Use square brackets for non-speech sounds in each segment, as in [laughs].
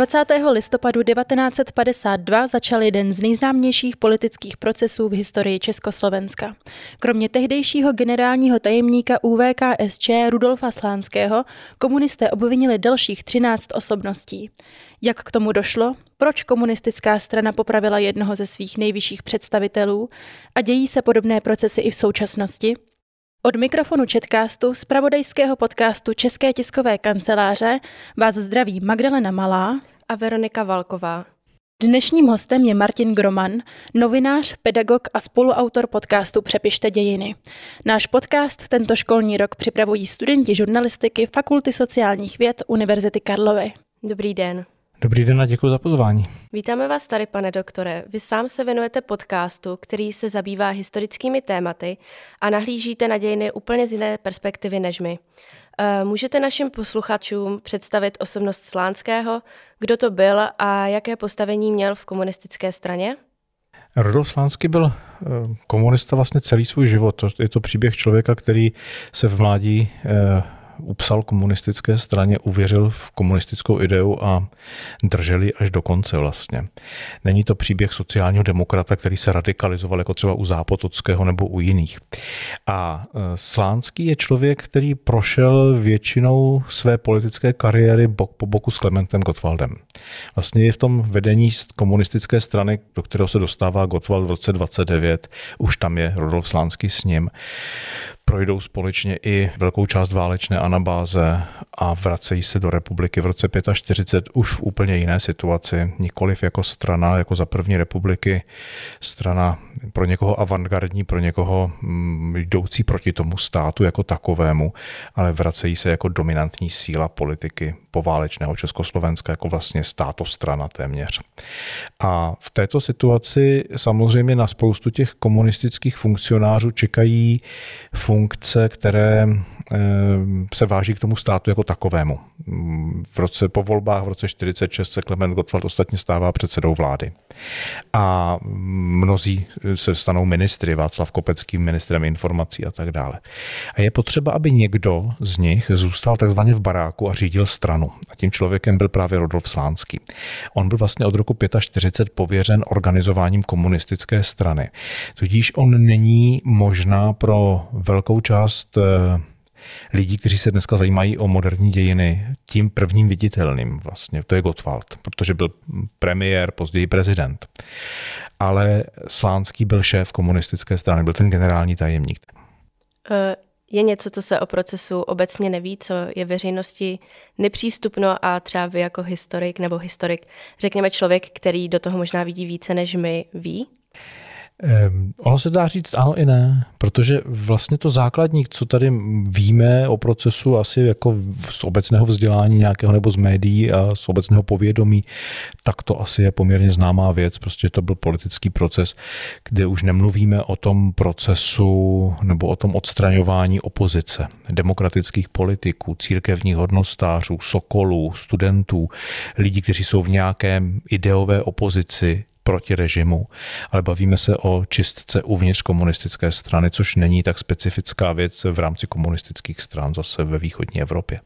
20. listopadu 1952 začal jeden z nejznámějších politických procesů v historii Československa. Kromě tehdejšího generálního tajemníka UVKSČ Rudolfa Slánského komunisté obvinili dalších 13 osobností. Jak k tomu došlo? Proč komunistická strana popravila jednoho ze svých nejvyšších představitelů? A dějí se podobné procesy i v současnosti? Od mikrofonu Četkástu z pravodajského podcastu České tiskové kanceláře vás zdraví Magdalena Malá a Veronika Valková. Dnešním hostem je Martin Groman, novinář, pedagog a spoluautor podcastu Přepište dějiny. Náš podcast tento školní rok připravují studenti žurnalistiky Fakulty sociálních věd Univerzity Karlovy. Dobrý den. Dobrý den a děkuji za pozvání. Vítáme vás tady, pane doktore. Vy sám se věnujete podcastu, který se zabývá historickými tématy a nahlížíte na dějiny úplně z jiné perspektivy než my. Eh, můžete našim posluchačům představit osobnost Slánského, kdo to byl a jaké postavení měl v komunistické straně? Rudolf Slánský byl eh, komunista vlastně celý svůj život. Je to příběh člověka, který se v mládí eh, upsal komunistické straně, uvěřil v komunistickou ideu a drželi až do konce vlastně. Není to příběh sociálního demokrata, který se radikalizoval jako třeba u Zápotockého nebo u jiných. A e, Slánský je člověk, který prošel většinou své politické kariéry bok po boku s Klementem Gottwaldem. Vlastně je v tom vedení komunistické strany, do kterého se dostává Gottwald v roce 29, už tam je Rudolf Slánský s ním. Projdou společně i velkou část válečné anabáze a vracejí se do republiky v roce 45 už v úplně jiné situaci, nikoliv jako strana, jako za první republiky, strana pro někoho avantgardní, pro někoho mm, jdoucí proti tomu státu jako takovému, ale vracejí se jako dominantní síla politiky poválečného Československa, jako vlastně státostrana téměř. A v této situaci samozřejmě na spoustu těch komunistických funkcionářů čekají funkce, které eh, se váží k tomu státu jako takovému. V roce po volbách v roce 46 se Klement Gottwald ostatně stává předsedou vlády. A mnozí se stanou ministry, Václav Kopecký ministrem informací a tak dále. A je potřeba, aby někdo z nich zůstal takzvaně v baráku a řídil stranu. A tím člověkem byl právě Rodolf Slánský. On byl vlastně od roku 45 pověřen organizováním komunistické strany. Tudíž on není možná pro velkou část eh, lidí, kteří se dneska zajímají o moderní dějiny, tím prvním viditelným vlastně, to je Gottwald, protože byl premiér, později prezident. Ale Slánský byl šéf komunistické strany, byl ten generální tajemník. Eh, je něco, co se o procesu obecně neví, co je veřejnosti nepřístupno a třeba vy jako historik nebo historik, řekněme člověk, který do toho možná vidí více než my, ví? Um, ono se dá říct ano i ne, protože vlastně to základní, co tady víme o procesu asi jako z obecného vzdělání nějakého nebo z médií a z obecného povědomí, tak to asi je poměrně známá věc, prostě to byl politický proces, kde už nemluvíme o tom procesu nebo o tom odstraňování opozice, demokratických politiků, církevních hodnostářů, sokolů, studentů, lidí, kteří jsou v nějakém ideové opozici proti režimu, ale bavíme se o čistce uvnitř komunistické strany, což není tak specifická věc v rámci komunistických stran zase ve východní Evropě.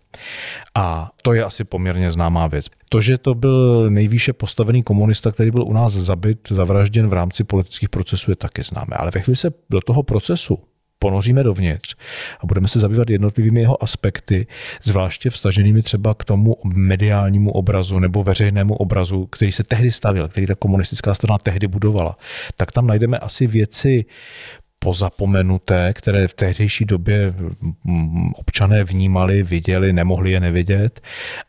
A to je asi poměrně známá věc. To, že to byl nejvýše postavený komunista, který byl u nás zabit, zavražděn v rámci politických procesů, je taky známé. Ale ve chvíli se do toho procesu ponoříme dovnitř a budeme se zabývat jednotlivými jeho aspekty, zvláště vstaženými třeba k tomu mediálnímu obrazu nebo veřejnému obrazu, který se tehdy stavil, který ta komunistická strana tehdy budovala, tak tam najdeme asi věci pozapomenuté, které v tehdejší době mm, občané vnímali, viděli, nemohli je nevidět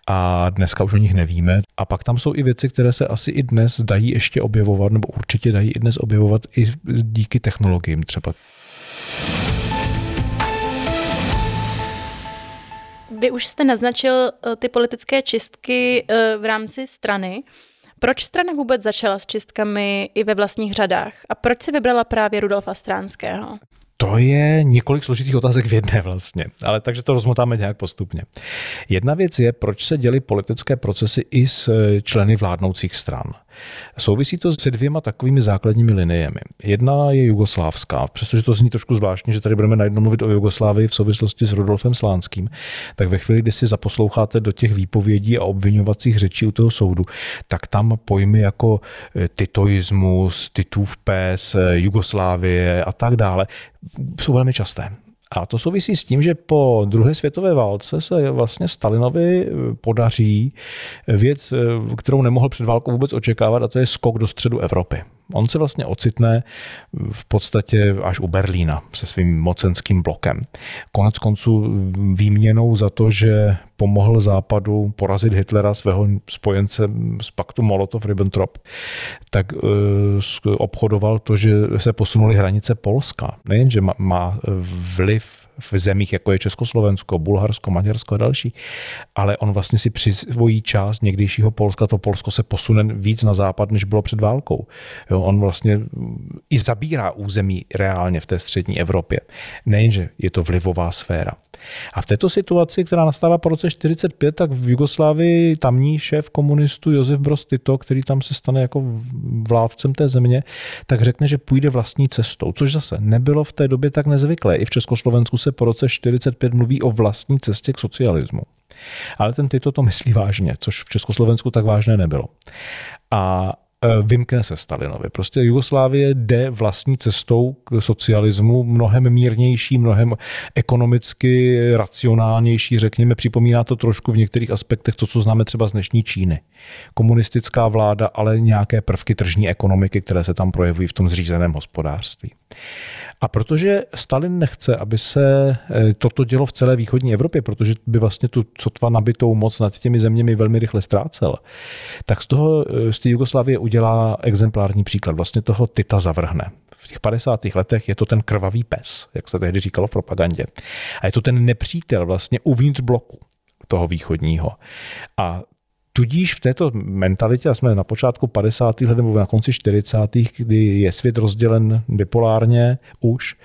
a dneska už o nich nevíme. A pak tam jsou i věci, které se asi i dnes dají ještě objevovat, nebo určitě dají i dnes objevovat i díky technologiím třeba. Vy už jste naznačil eh, ty politické čistky eh, v rámci strany. Proč strana vůbec začala s čistkami i ve vlastních řadách? A proč si vybrala právě Rudolfa Stránského? To je několik složitých otázek v jedné vlastně, ale takže to rozmotáme nějak postupně. Jedna věc je, proč se děly politické procesy i s členy vládnoucích stran. Souvisí to se dvěma takovými základními liniemi. Jedna je jugoslávská, přestože to zní trošku zvláštně, že tady budeme najednou mluvit o Jugoslávii v souvislosti s Rudolfem Slánským, tak ve chvíli, kdy si zaposloucháte do těch výpovědí a obvinovacích řečí u toho soudu, tak tam pojmy jako eh, titoismus, Titův pes, eh, Jugoslávie a tak dále jsou velmi časté. A to souvisí s tím, že po druhé světové válce se vlastně Stalinovi podaří věc, kterou nemohl před válkou vůbec očekávat, a to je skok do středu Evropy. On se vlastně ocitne v podstatě až u Berlína se svým mocenským blokem. Konec konců výměnou za to, že pomohl Západu porazit Hitlera, svého spojence z paktu Molotov-Ribbentrop, tak uh, obchodoval to, že se posunuly hranice Polska. Nejenže má vliv v zemích, jako je Československo, Bulharsko, Maďarsko a další, ale on vlastně si přizvojí část někdejšího Polska, to Polsko se posune víc na západ, než bylo před válkou. Jo, on vlastně i zabírá území reálně v té střední Evropě. Nejenže je to vlivová sféra. A v této situaci, která nastává po roce 45, tak v Jugoslávii tamní šéf komunistů Josef Broz Tito, který tam se stane jako vládcem té země, tak řekne, že půjde vlastní cestou, což zase nebylo v té době tak nezvyklé. I v Československu se po roce 45 mluví o vlastní cestě k socialismu. Ale ten Tito to myslí vážně, což v Československu tak vážné nebylo. A Eh, vymkne se Stalinovi. Prostě Jugoslávie jde vlastní cestou k socialismu, mnohem mírnější, mnohem ekonomicky racionálnější, řekněme, připomíná to trošku v některých aspektech to, co známe třeba z dnešní Číny. Komunistická vláda, ale nějaké prvky tržní ekonomiky, které se tam projevují v tom zřízeném hospodářství. A protože Stalin nechce, aby se eh, toto dělo v celé východní Evropě, protože by vlastně tu sotva nabitou moc nad těmi zeměmi velmi rychle ztrácel, tak z toho eh, z té Jugoslávie udělá exemplární příklad. Vlastně toho Tita zavrhne. V těch 50. letech je to ten krvavý pes, jak se tehdy říkalo v propagandě. A je to ten nepřítel vlastně uvnitř bloku toho východního. A Tudíž v této mentalitě, a jsme na počátku 50. let nebo na konci 40. kdy je svět rozdělen bipolárně už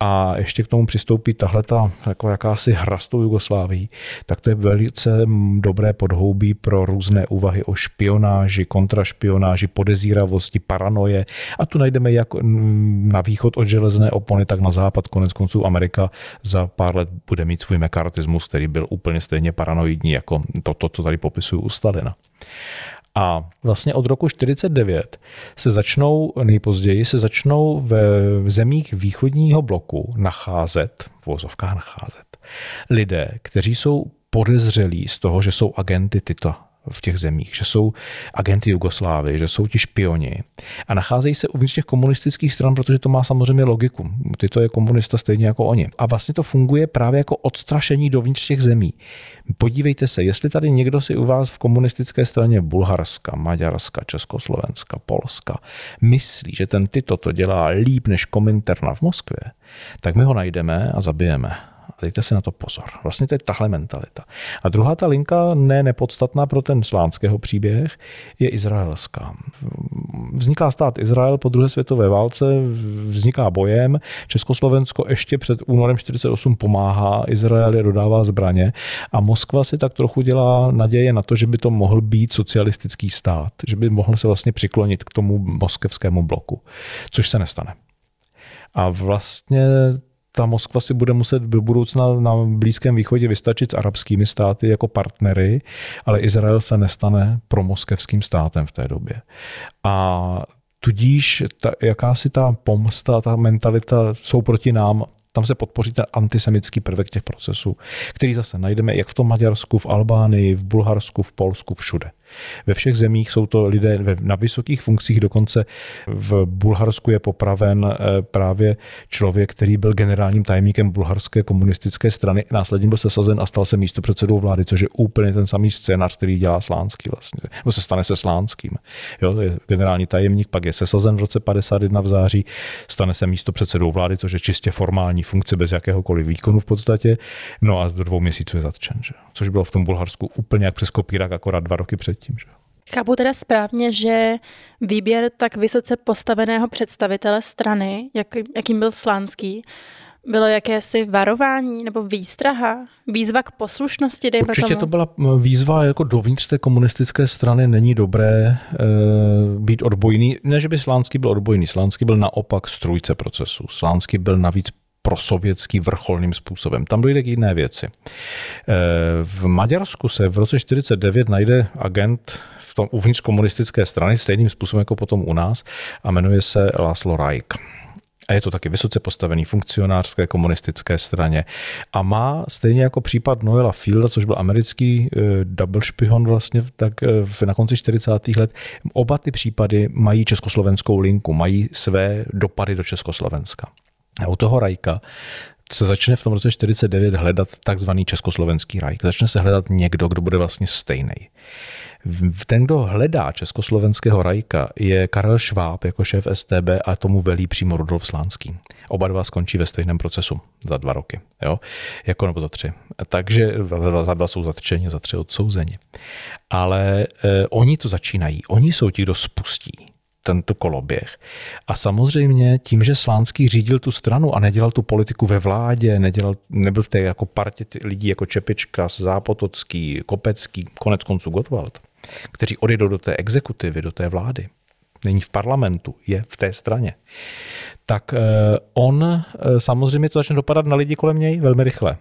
a ještě k tomu přistoupí tahle ta jako jakási hra s tou Jugosláví, tak to je velice dobré podhoubí pro různé úvahy o špionáži, kontrašpionáži, podezíravosti, paranoje. A tu najdeme jak na východ od železné opony, tak na západ. Konec konců Amerika za pár let bude mít svůj mekartismus, který byl úplně stejně paranoidní jako to, to co tady popisuju u Stalina. A vlastně od roku 49 se začnou, nejpozději se začnou ve zemích východního bloku nacházet, v vozovkách nacházet, lidé, kteří jsou podezřelí z toho, že jsou agenty tyto v těch zemích, že jsou agenty Jugoslávy, že jsou ti špioni a nacházejí se uvnitř těch komunistických stran, protože to má samozřejmě logiku. Ty to je komunista stejně jako oni. A vlastně to funguje právě jako odstrašení dovnitř těch zemí. Podívejte se, jestli tady někdo si u vás v komunistické straně Bulharska, Maďarska, Československa, Polska myslí, že ten tyto to dělá líp než Kominterna v Moskvě, tak my ho najdeme a zabijeme. Dejte si na to pozor. Vlastně to je tahle mentalita. A druhá ta linka, ne nepodstatná pro ten slánského příběh, je izraelská. Vzniká stát Izrael po druhé světové válce, vzniká bojem. Československo ještě před únorem 48 pomáhá Izraeli, dodává zbraně a Moskva si tak trochu dělá naděje na to, že by to mohl být socialistický stát, že by mohl se vlastně přiklonit k tomu moskevskému bloku, což se nestane. A vlastně ta Moskva si bude muset do budoucna na Blízkém východě vystačit s arabskými státy jako partnery, ale Izrael se nestane promoskevským státem v té době. A tudíž ta, jakási ta pomsta, ta mentalita jsou proti nám tam se podpoří ten antisemický prvek těch procesů, který zase najdeme jak v tom Maďarsku, v Albánii, v Bulharsku, v Polsku, všude. Ve všech zemích jsou to lidé na vysokých funkcích, dokonce v Bulharsku je popraven eh, právě člověk, který byl generálním tajemníkem bulharské komunistické strany, následně byl sesazen a stal se místo předsedou vlády, což je úplně ten samý scénář, který dělá Slánský vlastně, nebo se stane se Slánským. Jo, je generální tajemník, pak je sesazen v roce 51 v září, stane se místo předsedou vlády, což je čistě formální funkce bez jakéhokoliv výkonu v podstatě, no a do dvou měsíců je zatčen, že? což bylo v tom Bulharsku úplně jak přes kopírak, akorát dva roky předtím. Že? Chápu teda správně, že výběr tak vysoce postaveného představitele strany, jak, jakým byl Slánský, bylo jakési varování nebo výstraha, výzva k poslušnosti, dejme Určitě tomu. to byla výzva jako dovnitř té komunistické strany. Není dobré e, být odbojný. Ne, že by Slánský byl odbojný. Slánský byl naopak strůjce procesu. Slánský byl navíc prosovětský vrcholným způsobem. Tam dojde k jiné věci. Eh, v Maďarsku se v roce 49 najde agent v tom uvnitř komunistické strany stejným způsobem jako potom u nás a jmenuje se Laszlo Rajk. A je to taky vysoce postavený funkcionář v komunistické straně. A má stejně jako případ Noela Fielda, což byl americký uh, double špihon vlastně, tak uh, na konci 40. let, oba ty případy mají československou linku, mají své dopady do Československa. A u toho Rajka se začne v tom roce 49 hledat takzvaný československý rajk. Začne se hledat někdo, kdo bude vlastně stejný. Ten, kdo hledá československého rajka, je Karel Šváb jako šéf STB a tomu velí přímo Rudolf Slánský. Oba dva skončí ve stejném procesu za dva roky, jo? jako nebo za tři. Takže za dva jsou zatčeni, za tři odsouzeni. Ale eh, oni to začínají, oni jsou ti, kdo spustí tento koloběh. A samozřejmě tím, že Slánský řídil tu stranu a nedělal tu politiku ve vládě, nedělal, nebyl v té jako partě lidí jako Čepička, Zápotocký, Kopecký, konec konců Gottwald, kteří odjedou do té exekutivy, do té vlády, není v parlamentu, je v té straně, tak eh, on eh, samozřejmě to začne dopadat na lidi kolem něj velmi rychle.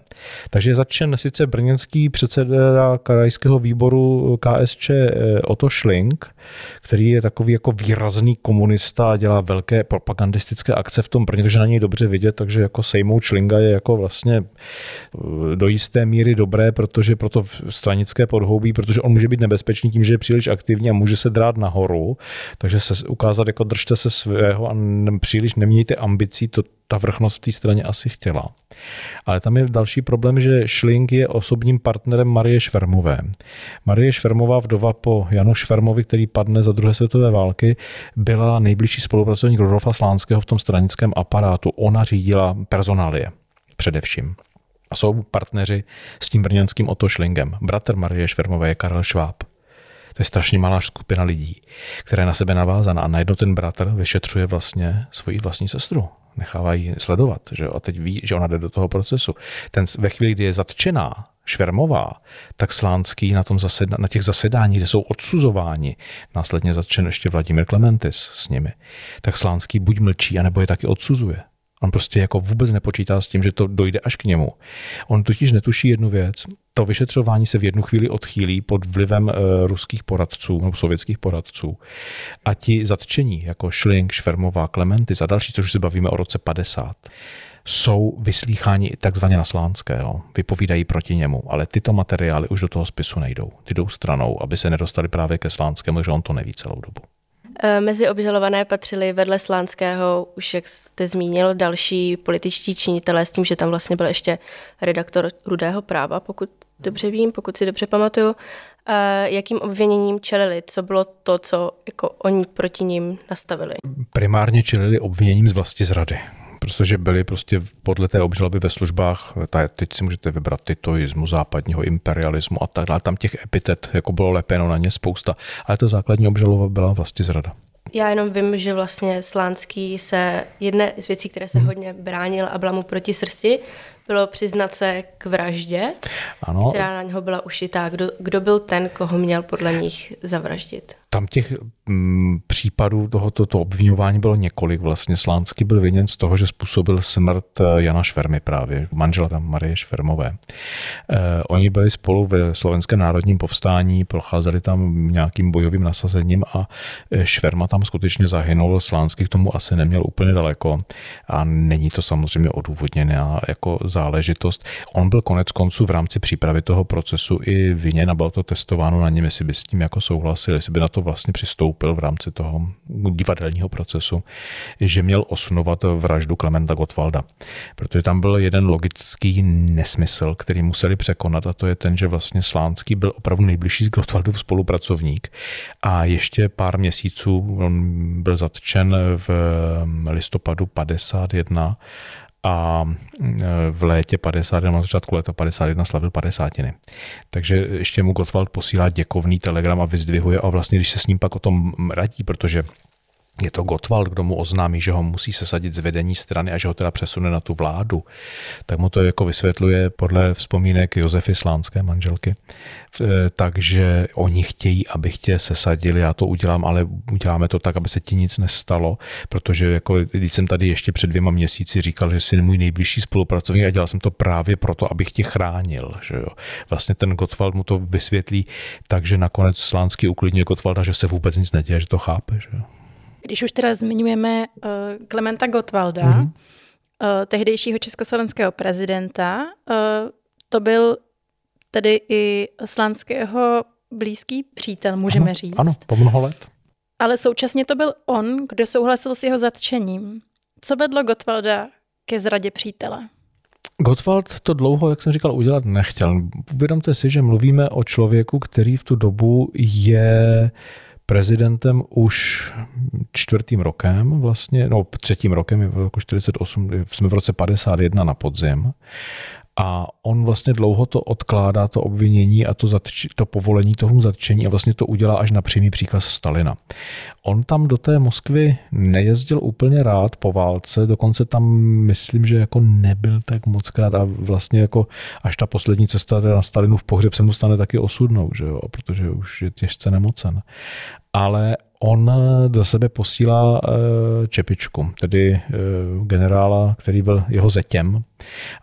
Takže začne sice brněnský předseda krajského výboru KSČ eh, Otto Schling, který je takový jako výrazný komunista a dělá velké propagandistické akce v tom Brně, takže na něj dobře vidět, takže jako sejmout Schlinga je jako vlastně do jisté míry dobré, protože pro to stranické podhoubí, protože on může být nebezpečný tím, že je příliš aktivní a může se drát nahoru, takže se ukázat jako držte se svého a příliš nemě nemějte ambicí, to ta vrchnost v té straně asi chtěla. Ale tam je další problém, že Schling je osobním partnerem Marie Švermové. Marie Švermová, vdova po Janu Švermovi, který padne za druhé světové války, byla nejbližší spolupracovník Rudolfa Slánského v tom stranickém aparátu. Ona řídila personálie především. A jsou partneři s tím brněnským Otto Schlingem. Bratr Marie Švermové je Karel Šváb. To je strašně malá skupina lidí, která je na sebe navázaná a najednou ten bratr vyšetřuje vlastně svoji vlastní sestru. Nechává ji sledovat že a teď ví, že ona jde do toho procesu. Ten ve chvíli, kdy je zatčená, Švermová, tak Slánský na, tom zaseda, na těch zasedáních, kde jsou odsuzováni, následně zatčen ještě Vladimír Klementis s nimi, tak Slánský buď mlčí, anebo je taky odsuzuje. On prostě jako vůbec nepočítá s tím, že to dojde až k němu. On totiž netuší jednu věc. To vyšetřování se v jednu chvíli odchýlí pod vlivem uh, ruských poradců nebo sovětských poradců. A ti zatčení, jako Schling, Švermová, Klementy a další, což se bavíme o roce 50, jsou vyslýcháni takzvaně na Slánského, vypovídají proti němu, ale tyto materiály už do toho spisu nejdou. Ty jdou stranou, aby se nedostali právě ke Slánskému, že on to neví celou dobu. Eh, mezi obžalované patřili vedle Slánského, už jak jste zmínil, další političtí činitelé s tím, že tam vlastně byl ještě redaktor Rudého práva, pokud dobře vím, pokud si dobře pamatuju. Eh, jakým obviněním čelili? Co bylo to, co jako oni proti ním nastavili? Primárně čelili obviněním z vlasti zrady protože byli prostě podle té obžaloby ve službách, teď si můžete vybrat titoismu, západního imperialismu a tak dále. Tam těch epitet jako bylo lepeno na ně spousta, ale to základní obžaloba byla vlastně zrada. Já jenom vím, že vlastně Slánský se, jedné z věcí, které se hmm. hodně bránil a byla mu proti srsti, bylo přiznat se k vraždě, ano. která na něho byla ušitá. Kdo, kdo byl ten, koho měl podle nich zavraždit? Tam těch mm, případů tohoto to obvinování bylo několik. Vlastně Slánský byl viněn z toho, že způsobil smrt eh, Jana Švermy právě, manžela tam Marie Švermové. Eh, oni byli spolu ve slovenském národním povstání, procházeli tam nějakým bojovým nasazením a eh, Šverma tam skutečně zahynul. Slánský k tomu asi neměl úplně daleko a není to samozřejmě odůvodněné jako záležitost. On byl konec konců v rámci přípravy toho procesu i viněn a bylo to testováno na něm, jestli by s tím jako souhlasil, jestli by na to vlastně přistoupil v rámci toho divadelního procesu, že měl osunovat vraždu Klementa Gottwalda. Protože tam byl jeden logický nesmysl, který museli překonat a to je ten, že vlastně Slánský byl opravdu nejbližší Gottwaldův spolupracovník a ještě pár měsíců on byl zatčen v listopadu 51 a e, v létě 51, na začátku léta 51 slavil 50. Takže ještě mu Gottwald posílá děkovný telegram a vyzdvihuje a vlastně, když se s ním pak o tom radí, protože je to Gottwald, kdo mu oznámí, že ho musí sesadit z vedení strany a že ho teda přesune na tu vládu, tak mu to jako vysvětluje podle vzpomínek Josefy Slánské manželky. E, takže oni chtějí, abych tě sesadil, já to udělám, ale uděláme to tak, aby se ti nic nestalo, protože jako, když jsem tady ještě před dvěma měsíci říkal, že jsi můj nejbližší spolupracovník a dělal jsem to právě proto, abych tě chránil. Že jo. Vlastně ten Gottwald mu to vysvětlí, takže nakonec Slánský uklidňuje Gottwalda, že se vůbec nic neděje, že to chápe. Že jo. Když už teda zmiňujeme uh, Klementa Gottwalda, mm-hmm. uh, tehdejšího československého prezidenta, uh, to byl tedy i Slánského blízký přítel, můžeme ano, říct. Ano, po mnoho let. Ale současně to byl on, kdo souhlasil s jeho zatčením. Co vedlo Gottwalda ke zradě přítele? Gottwald to dlouho, jak jsem říkal, udělat nechtěl. Uvědomte si, že mluvíme o člověku, který v tu dobu je prezidentem už čtvrtým rokem, vlastně, no třetím rokem, je v roku 48, jsme v roce 51 na podzim a on vlastně dlouho to odkládá, to obvinění a to, zatč, to povolení tomu zatčení a vlastně to udělá až na přímý příkaz Stalina. On tam do té Moskvy nejezdil úplně rád po válce, dokonce tam myslím, že jako nebyl tak moc krát a vlastně jako až ta poslední cesta na Stalinu v pohřeb se mu stane taky osudnou, že jo, protože už je těžce nemocen. Ale on do sebe posílá eh, Čepičku, tedy eh, generála, který byl jeho zetěm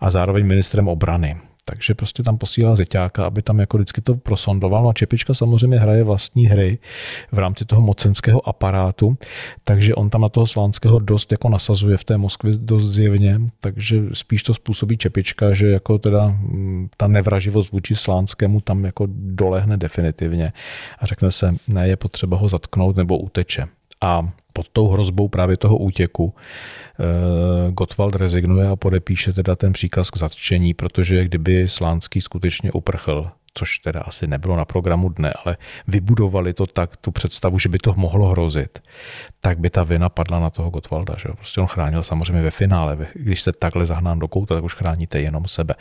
a zároveň ministrem obrany. Takže prostě tam posílá zeťáka, aby tam jako vždycky to prosondoval. No a Čepička samozřejmě hraje vlastní hry v rámci toho mocenského aparátu, takže on tam na toho Slánského dost jako nasazuje v té Moskvě dost zjevně, takže spíš to způsobí Čepička, že jako teda mm, ta nevraživost vůči Slánskému tam jako dolehne definitivně a řekne se, ne, je potřeba ho zatknout nebo uteče. A pod tou hrozbou právě toho útěku Gottwald rezignuje a podepíše teda ten příkaz k zatčení, protože kdyby Slánský skutečně uprchl což teda asi nebylo na programu dne, ale vybudovali to tak, tu představu, že by to mohlo hrozit, tak by ta vina padla na toho Gottwalda. Že? Prostě on chránil samozřejmě ve finále. Když jste takhle zahnán do kouta, tak už chráníte jenom sebe.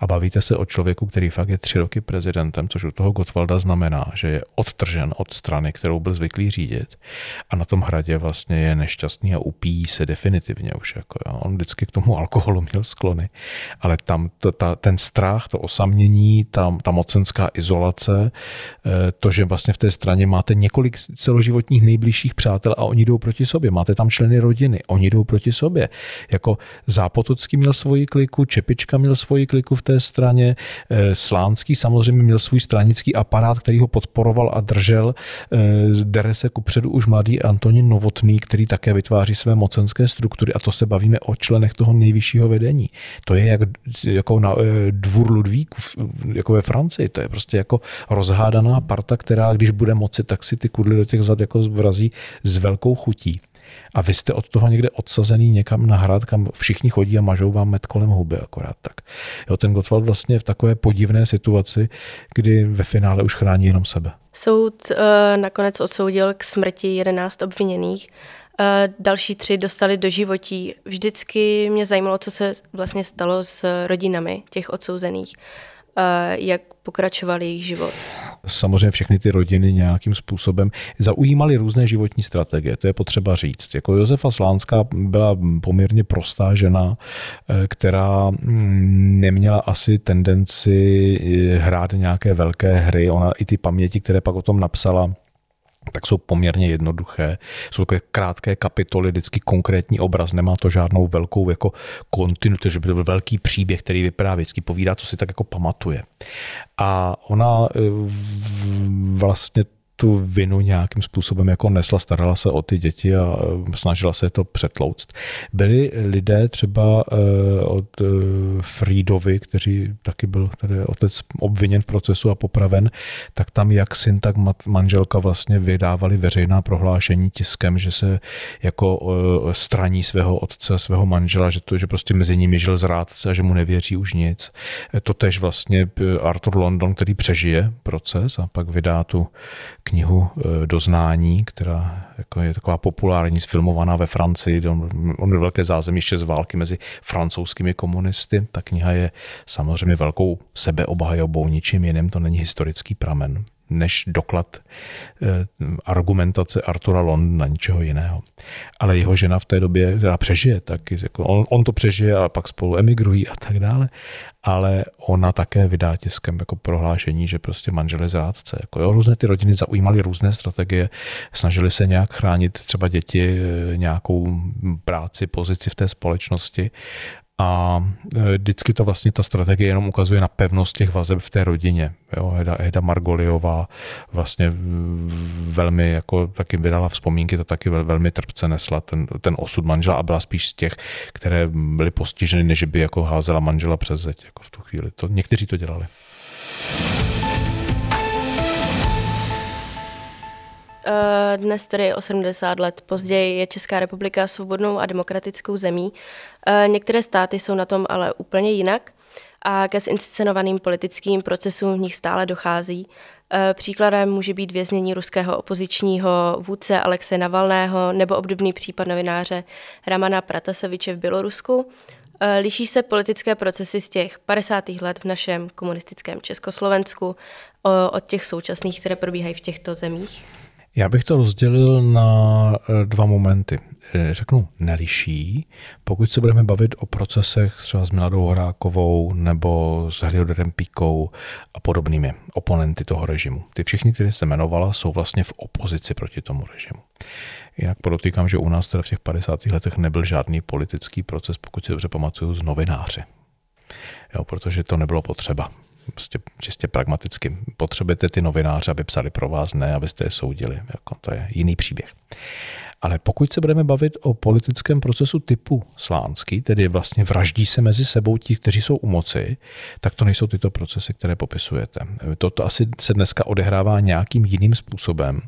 A bavíte se o člověku, který fakt je tři roky prezidentem, což u toho Gottwalda znamená, že je odtržen od strany, kterou byl zvyklý řídit. A na tom hradě vlastně je nešťastný a upíjí se definitivně už. Jako, jo. On vždycky k tomu alkoholu měl sklony. Ale tam to, ta, ten strach, to osamění, tam, ta moc mocenská izolace, eh, to, že vlastně v té straně máte několik celoživotních nejbližších přátel a oni jdou proti sobě. Máte tam členy rodiny, oni jdou proti sobě. Jako Zápotocký měl svoji kliku, Čepička měl svoji kliku v té straně, eh, Slánský samozřejmě měl svůj stranický aparát, který ho podporoval a držel. Eh, dere se kupředu už mladý Antonín Novotný, který také vytváří své mocenské struktury a to se bavíme o členech toho nejvyššího vedení. To je jak, jako na dvůr Ludvík jako ve Francii to je prostě jako rozhádaná parta, která když bude moci, tak si ty kudly do těch zad jako vrazí s velkou chutí. A vy jste od toho někde odsazený někam na hrad, kam všichni chodí a mažou vám met kolem huby akorát tak. Jo, ten Gottwald vlastně je v takové podivné situaci, kdy ve finále už chrání jenom sebe. Soud uh, nakonec odsoudil k smrti 11 obviněných. Uh, další tři dostali do životí. Vždycky mě zajímalo, co se vlastně stalo s rodinami těch odsouzených. Jak pokračoval jejich život. Samozřejmě všechny ty rodiny nějakým způsobem zaujímaly různé životní strategie, to je potřeba říct. Jako Josefa Slánská byla poměrně prostá žena, eh, která mm, neměla asi tendenci eh, hrát nějaké velké hry. Ona i ty paměti, které pak o tom napsala, tak jsou poměrně jednoduché. Jsou takové krátké kapitoly, vždycky konkrétní obraz, nemá to žádnou velkou jako kontinuitu, že by to byl velký příběh, který vypadá vždycky povídá, co si tak jako pamatuje. A ona eh, vlastně tu vinu nějakým způsobem jako nesla, starala se o ty děti a e, snažila se to přetlouct. Byli lidé třeba e, od e, Friedovi, kteří taky byl tady otec obviněn v procesu a popraven, tak tam jak syn, tak manželka vlastně vydávali veřejná prohlášení tiskem, že se jako straní svého otce, svého manžela, že, to, že prostě mezi nimi žil zrádce a že mu nevěří už nic. To tež vlastně Arthur London, který přežije proces a pak vydá tu knihu eh, Doznání, která jako je taková populární, sfilmovaná ve Francii. On je velké zázemiště z války mezi francouzskými komunisty. Ta kniha je samozřejmě velkou sebeobhajobou, ničím jiným, to není historický pramen. Než doklad eh, argumentace Artura Londna, ničeho jiného. Ale jeho žena v té době, která přežije, tak jako on, on to přežije a pak spolu emigrují a tak dále, ale ona také vydá tiskem jako prohlášení, že prostě manžel zrádce. Jako jo, různé ty rodiny zaujímaly různé strategie, snažili se nějak chránit třeba děti, eh, nějakou práci, pozici v té společnosti a e, vždycky to vlastně ta strategie jenom ukazuje na pevnost těch vazeb v té rodině. Jo, Heda, Heda Margoliová vlastně velmi jako taky vydala vzpomínky, to taky velmi trpce nesla ten, ten osud manžela a byla spíš z těch, které byly postiženy, než by jako házela manžela přes zeď jako v tu chvíli. To, někteří to dělali. Dnes tedy o 70 let později je Česká republika svobodnou a demokratickou zemí. Eh, některé státy jsou na tom ale úplně jinak a ke zinscenovaným politickým procesům v nich stále dochází. Eh, příkladem může být věznění ruského opozičního vůdce Alexe Navalného nebo obdobný případ novináře Ramana Prataseviče v Bělorusku. Liší se politické procesy z těch 50. let v našem komunistickém Československu od těch současných, které probíhají v těchto zemích? Já bych to rozdělil na eh, dva momenty. Eh, řeknu neliší, pokud se budeme bavit o procesech třeba s Miladou Horákovou nebo s Helioderem Píkou a podobnými oponenty toho režimu. Ty všichni, které jste jmenovala, jsou vlastně v opozici proti tomu režimu. Jinak podotýkám, že u nás teda v těch 50. letech nebyl žádný politický proces, pokud si dobře pamatuju, z novináře. Jo, protože to nebylo potřeba prostě čistě pragmaticky. Potřebujete ty novináře, aby psali pro vás, ne abyste je soudili. Jako to je jiný příběh. Ale pokud se budeme bavit o politickém procesu typu slánský, tedy vlastně vraždí se mezi sebou ti, kteří jsou u moci, tak to nejsou tyto procesy, které popisujete. Toto asi se dneska odehrává nějakým jiným způsobem.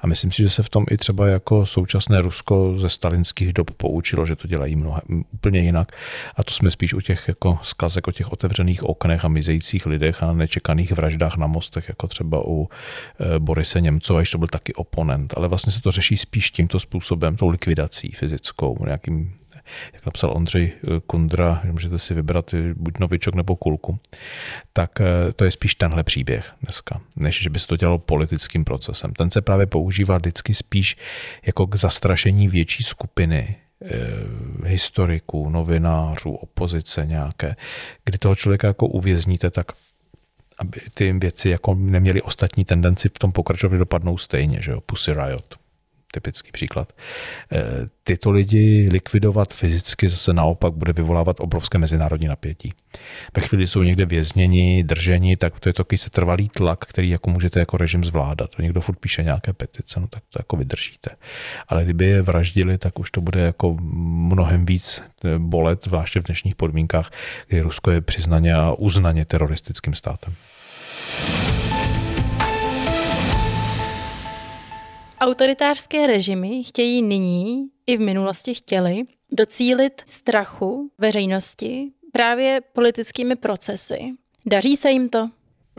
A myslím si, že se v tom i třeba jako současné Rusko ze stalinských dob poučilo, že to dělají mnohem, úplně jinak. A to jsme spíš u těch jako skazek o těch otevřených oknech a mizejících lidech a nečekaných vraždách na mostech, jako třeba u eh, Borise Němcova, když to byl taky oponent. Ale vlastně se to řeší spíš tímto způsobem způsobem, tou likvidací fyzickou, nějakým jak napsal Ondřej Kundra, že můžete si vybrat buď novičok nebo kulku, tak eh, to je spíš tenhle příběh dneska, než že by se to dělalo politickým procesem. Ten se právě používá vždycky spíš jako k zastrašení větší skupiny eh, historiků, novinářů, opozice nějaké, kdy toho člověka jako uvězníte, tak aby ty věci jako neměly ostatní tendenci v tom pokračovat, dopadnou stejně, že jo, Pussy Riot typický příklad. Eh, tyto lidi likvidovat fyzicky zase naopak bude vyvolávat obrovské mezinárodní napětí. Ve chvíli jsou někde vězněni, drženi, tak to je takový setrvalý tlak, který jako můžete jako režim zvládat. Někdo furt píše nějaké petice, no tak to jako vydržíte. Ale kdyby je vraždili, tak už to bude jako mnohem víc eh, bolet, zvláště v dnešních podmínkách, kdy Rusko je přiznaně a uznaně teroristickým státem. Autoritářské režimy chtějí nyní i v minulosti chtěli docílit strachu veřejnosti právě politickými procesy. Daří se jim to?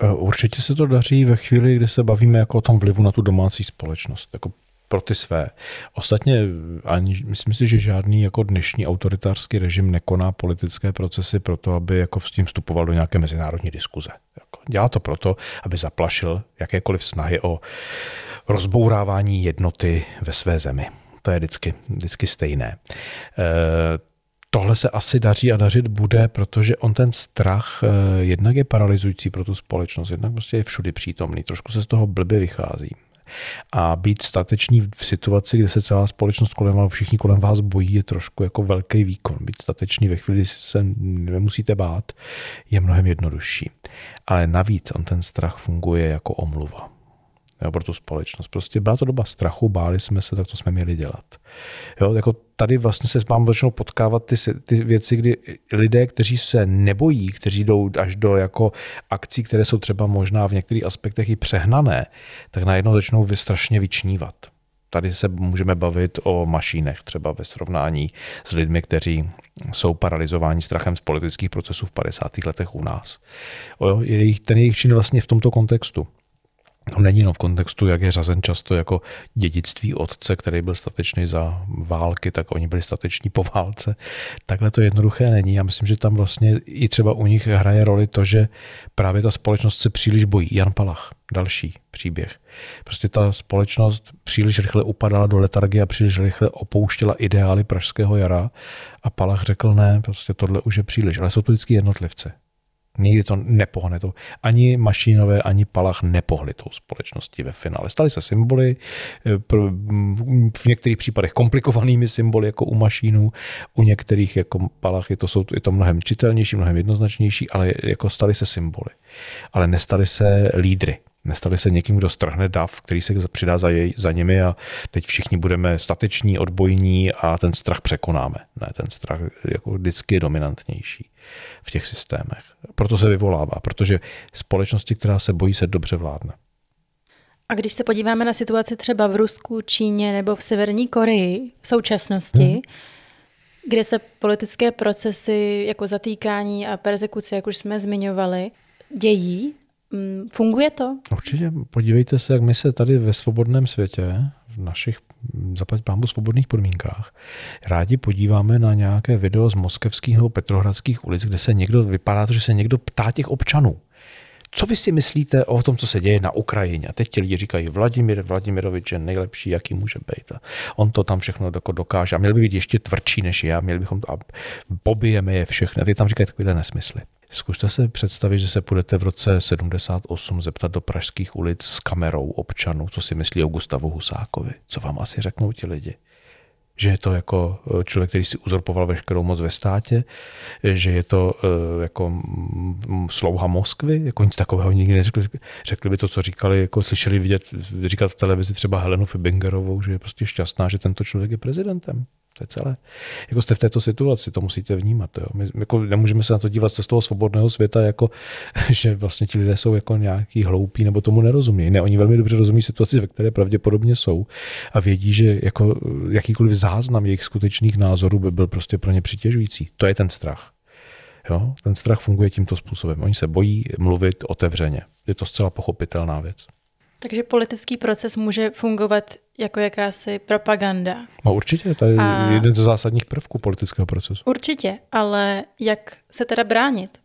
Eh, určitě se to daří ve chvíli, kdy se bavíme jako o tom vlivu na tu domácí společnost. Jako pro ty své. Ostatně ani, myslím si, že žádný jako dnešní autoritářský režim nekoná politické procesy proto, aby jako s tím vstupoval do nějaké mezinárodní diskuze. Jako dělá to proto, aby zaplašil jakékoliv snahy o rozbourávání jednoty ve své zemi. To je vždycky, vždycky stejné. E, tohle se asi daří a dařit bude, protože on ten strach e, jednak je paralyzující pro tu společnost, jednak prostě je všudy přítomný. Trošku se z toho blbě vychází. A být statečný v situaci, kde se celá společnost kolem vás, všichni kolem vás bojí, je trošku jako velký výkon. Být statečný ve chvíli, kdy se nemusíte bát, je mnohem jednodušší. Ale navíc on ten strach funguje jako omluva jo, pro tu společnost. Prostě byla to doba strachu, báli jsme se, tak to jsme měli dělat. Jo, jako tady vlastně se mám začnou potkávat ty, ty věci, kdy lidé, kteří se nebojí, kteří jdou až do jako akcí, které jsou třeba možná v některých aspektech i přehnané, tak najednou začnou strašně vyčnívat. Tady se můžeme bavit o mašínech, třeba ve srovnání s lidmi, kteří jsou paralizováni strachem z politických procesů v 50. letech u nás. O, jejich, ten jejich čin vlastně v tomto kontextu to není jenom v kontextu, jak je řazen často jako dědictví otce, který byl statečný za války, tak oni byli stateční po válce. Takhle to jednoduché není. Já myslím, že tam vlastně i třeba u nich hraje roli to, že právě ta společnost se příliš bojí. Jan Palach, další příběh. Prostě ta společnost příliš rychle upadala do letargie a příliš rychle opouštěla ideály pražského jara a Palach řekl ne, prostě tohle už je příliš. Ale jsou to vždycky jednotlivce. Nikdy to nepohne. To. Ani mašinové, ani Palach nepohli tou společností ve finále. Staly se symboly, eh, v některých případech komplikovanými symboly, jako u mašínů, u některých jako Palach je to, jsou, je to mnohem čitelnější, mnohem jednoznačnější, ale jako staly se symboly. Ale nestaly se lídry. Nestali se někým, kdo strhne dav, který se přidá za, jej, za nimi a teď všichni budeme stateční, odbojní a ten strach překonáme. Ne, ten strach jako vždycky je dominantnější v těch systémech. Proto se vyvolává, protože společnosti, která se bojí, se dobře vládne. A když se podíváme na situaci třeba v Rusku, Číně nebo v Severní Koreji v současnosti, hmm. kde se politické procesy jako zatýkání a persekuce, jak už jsme zmiňovali, dějí, funguje to? Určitě. Podívejte se, jak my se tady ve svobodném světě, v našich zaplať pámbu svobodných podmínkách, rádi podíváme na nějaké video z moskevských nebo petrohradských ulic, kde se někdo, vypadá to, že se někdo ptá těch občanů. Co vy si myslíte o tom, co se děje na Ukrajině? A teď ti lidi říkají, Vladimír Vladimirovič je nejlepší, jaký může být. A on to tam všechno dokáže. A měl by být ještě tvrdší než já, měli bychom to, a pobijeme je všechny. A ty tam říkají takovéhle nesmysly. Zkuste se představit, že se půjdete v roce 78 zeptat do pražských ulic s kamerou občanů, co si myslí o Gustavu Husákovi. Co vám asi řeknou ti lidi? Že je to jako eh, člověk, který si uzurpoval veškerou moc ve státě, že je to uh, jako slouha Moskvy, jako nic takového nikdy neřekli. Řekli by to, co říkali, jako slyšeli vidět, říkat v televizi třeba Helenu Fibingerovou, že je prostě šťastná, že tento člověk je prezidentem. To je celé. Jako jste v této situaci, to musíte vnímat. Jo. My jako nemůžeme se na to dívat z toho svobodného světa, jako, [laughs] že vlastně ti lidé jsou jako nějaký hloupí nebo tomu nerozumí. Ne, oni velmi dobře rozumí situaci, ve které pravděpodobně jsou a vědí, že jako jakýkoliv záznam jejich skutečných názorů by byl prostě pro ně přitěžující. To je ten strach. Jo? Ten strach funguje tímto způsobem. Oni se bojí mluvit otevřeně. Je to zcela pochopitelná věc. Takže politický proces může fungovat jako jakási propaganda. No určitě, to je a... jeden ze zásadních prvků politického procesu. Určitě, ale jak se teda bránit?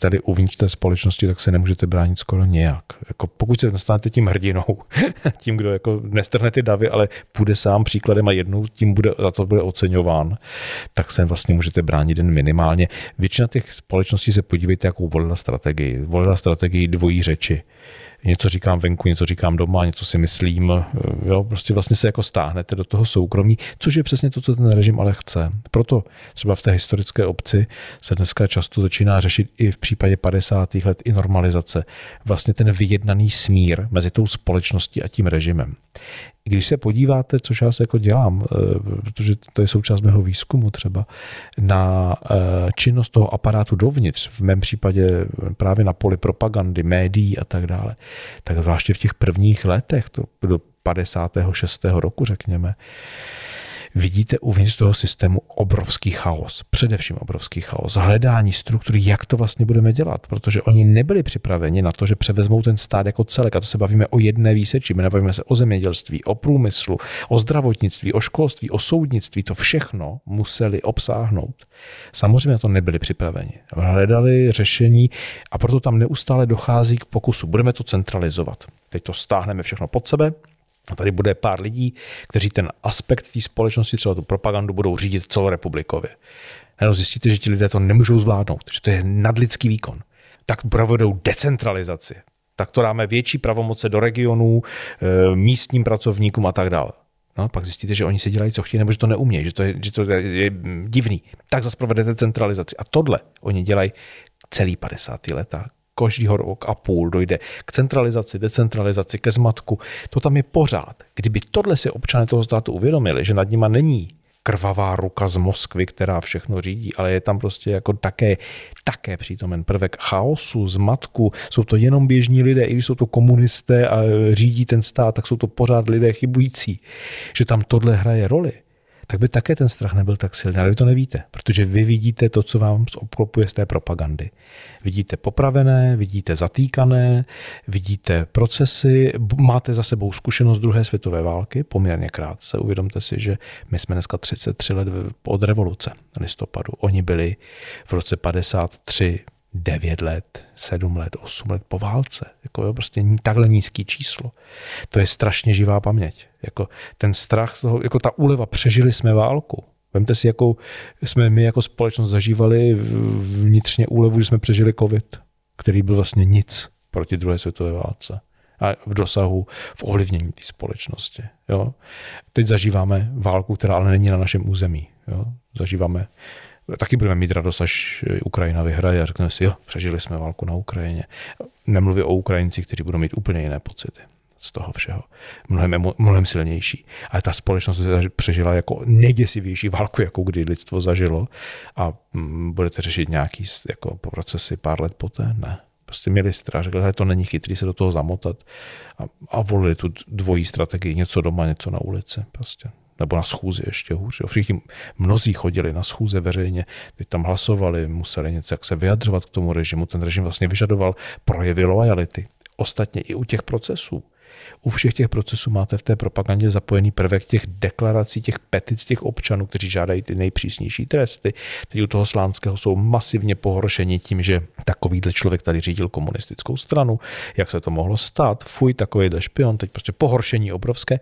Tady uvnitř té společnosti, tak se nemůžete bránit skoro nějak. Jako pokud se dostanete tím hrdinou, [laughs] tím, kdo jako nestrhne ty davy, ale půjde sám příkladem a jednou tím bude, za to bude oceňován, tak se vlastně můžete bránit jen minimálně. Většina těch společností se podívejte, jakou volila strategii. Volila strategii dvojí řeči něco říkám venku, něco říkám doma, něco si myslím, jo, prostě vlastně se jako stáhnete do toho soukromí, což je přesně to, co ten režim ale chce. Proto třeba v té historické obci se dneska často začíná řešit i v případě 50. let i normalizace, vlastně ten vyjednaný smír mezi tou společností a tím režimem. Když se podíváte, což já se jako dělám, eh, protože to je součást mého výzkumu třeba, na eh, činnost toho aparátu dovnitř, v mém případě právě na poli propagandy, médií a tak dále, tak zvláště v těch prvních letech, to do 56. roku řekněme, vidíte uvnitř toho systému obrovský chaos, především obrovský chaos, hledání struktury, jak to vlastně budeme dělat, protože oni nebyli připraveni na to, že převezmou ten stát jako celek. A to se bavíme o jedné výseči, my nebavíme se o zemědělství, o průmyslu, o zdravotnictví, o školství, o soudnictví, to všechno museli obsáhnout. Samozřejmě na to nebyli připraveni. Hledali řešení a proto tam neustále dochází k pokusu. Budeme to centralizovat. Teď to stáhneme všechno pod sebe, tady bude pár lidí, kteří ten aspekt té společnosti, třeba tu propagandu, budou řídit celorepublikově. Jenom zjistíte, že ti lidé to nemůžou zvládnout, že to je nadlidský výkon. Tak provedou decentralizaci. Tak to dáme větší pravomoce do regionů, eh, místním pracovníkům a tak dále. No, pak zjistíte, že oni si dělají, co chtějí, nebo že to neumějí, že to je, že to je divný. Tak zase provedete centralizaci. A tohle oni dělají celý 50. leta každýho rok a půl dojde k centralizaci, decentralizaci, ke zmatku. To tam je pořád. Kdyby tohle si občané toho státu uvědomili, že nad nima není krvavá ruka z Moskvy, která všechno řídí, ale je tam prostě jako také, také přítomen prvek chaosu, zmatku. Jsou to jenom běžní lidé, i když jsou to komunisté a řídí ten stát, tak jsou to pořád lidé chybující. Že tam tohle hraje roli tak by také ten strach nebyl tak silný. Ale vy to nevíte, protože vy vidíte to, co vám obklopuje z té propagandy. Vidíte popravené, vidíte zatýkané, vidíte procesy, máte za sebou zkušenost druhé světové války, poměrně krátce. Uvědomte si, že my jsme dneska 33 let od revoluce listopadu. Oni byli v roce 53 9 let, 7 let, 8 let po válce. Jako jo, prostě takhle nízký číslo. To je strašně živá paměť. Jako ten strach, toho, jako ta úleva, přežili jsme válku. Vemte si, jakou jsme my jako společnost zažívali vnitřně úlevu, že jsme přežili covid, který byl vlastně nic proti druhé světové válce a v dosahu, v ovlivnění té společnosti. Jo. Teď zažíváme válku, která ale není na našem území. Jo. Zažíváme taky budeme mít radost, až Ukrajina vyhraje a řekneme si, jo, přežili jsme válku na Ukrajině. Nemluvím o Ukrajincích, kteří budou mít úplně jiné pocity z toho všeho. Mnohem, mnohem silnější. Ale ta společnost přežila jako nejděsivější válku, jakou kdy lidstvo zažilo a mm, budete řešit nějaký jako procesy pár let poté? Ne. Prostě měli strach, řekli, že to není chytrý se do toho zamotat a, a volili tu dvojí strategii, něco doma, něco na ulici. Prostě nebo na schůzi ještě hůř. Všichni, mnozí chodili na schůze veřejně, teď tam hlasovali, museli něco jak se vyjadřovat k tomu režimu. Ten režim vlastně vyžadoval projevy lojality. Ostatně i u těch procesů. U všech těch procesů máte v té propagandě zapojený prvek těch deklarací, těch petic těch občanů, kteří žádají ty nejpřísnější tresty. Teď u toho Slánského jsou masivně pohoršeni tím, že takovýhle člověk tady řídil komunistickou stranu, jak se to mohlo stát, fuj, takovýhle špion, teď prostě pohoršení obrovské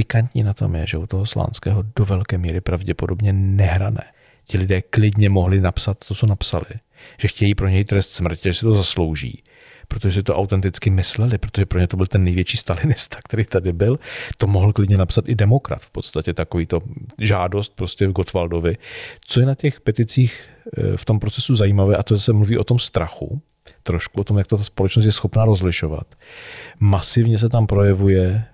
pikantní na tom je, že u toho Slánského do velké míry pravděpodobně nehrané. Ti lidé klidně mohli napsat to, co napsali, že chtějí pro něj trest smrti, že si to zaslouží, protože si to autenticky mysleli, protože pro ně to byl ten největší stalinista, který tady byl. To mohl klidně napsat i demokrat v podstatě, takový to žádost prostě Gotwaldovi. Co je na těch peticích eh, v tom procesu zajímavé, a to se mluví o tom strachu, trošku o tom, jak ta společnost je schopná rozlišovat. Masivně se tam projevuje e,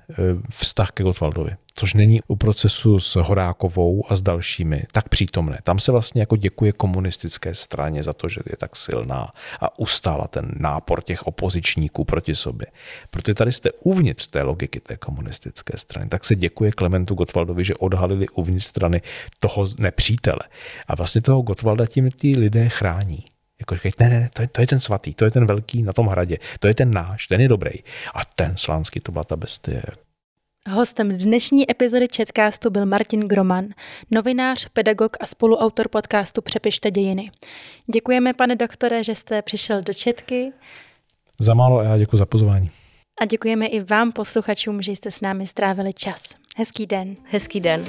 vztah ke Gotwaldovi, což není u procesu s Horákovou a s dalšími tak přítomné. Tam se vlastně jako děkuje komunistické straně za to, že je tak silná a ustála ten nápor těch opozičníků proti sobě. Protože tady jste uvnitř té logiky té komunistické strany, tak se děkuje Klementu Gotwaldovi, že odhalili uvnitř strany toho nepřítele. A vlastně toho Gotwalda tím ty lidé chrání. Jako říkají, ne, ne, to je, to je ten svatý, to je ten velký na tom hradě, to je ten náš, ten je dobrý. A ten slánský, to byla ta bestie. Hostem dnešní epizody Četkástu byl Martin Groman, novinář, pedagog a spoluautor podcastu Přepište dějiny. Děkujeme, pane doktore, že jste přišel do Četky. Za málo a já děkuji za pozvání. A děkujeme i vám, posluchačům, že jste s námi strávili čas. Hezký den. Hezký den.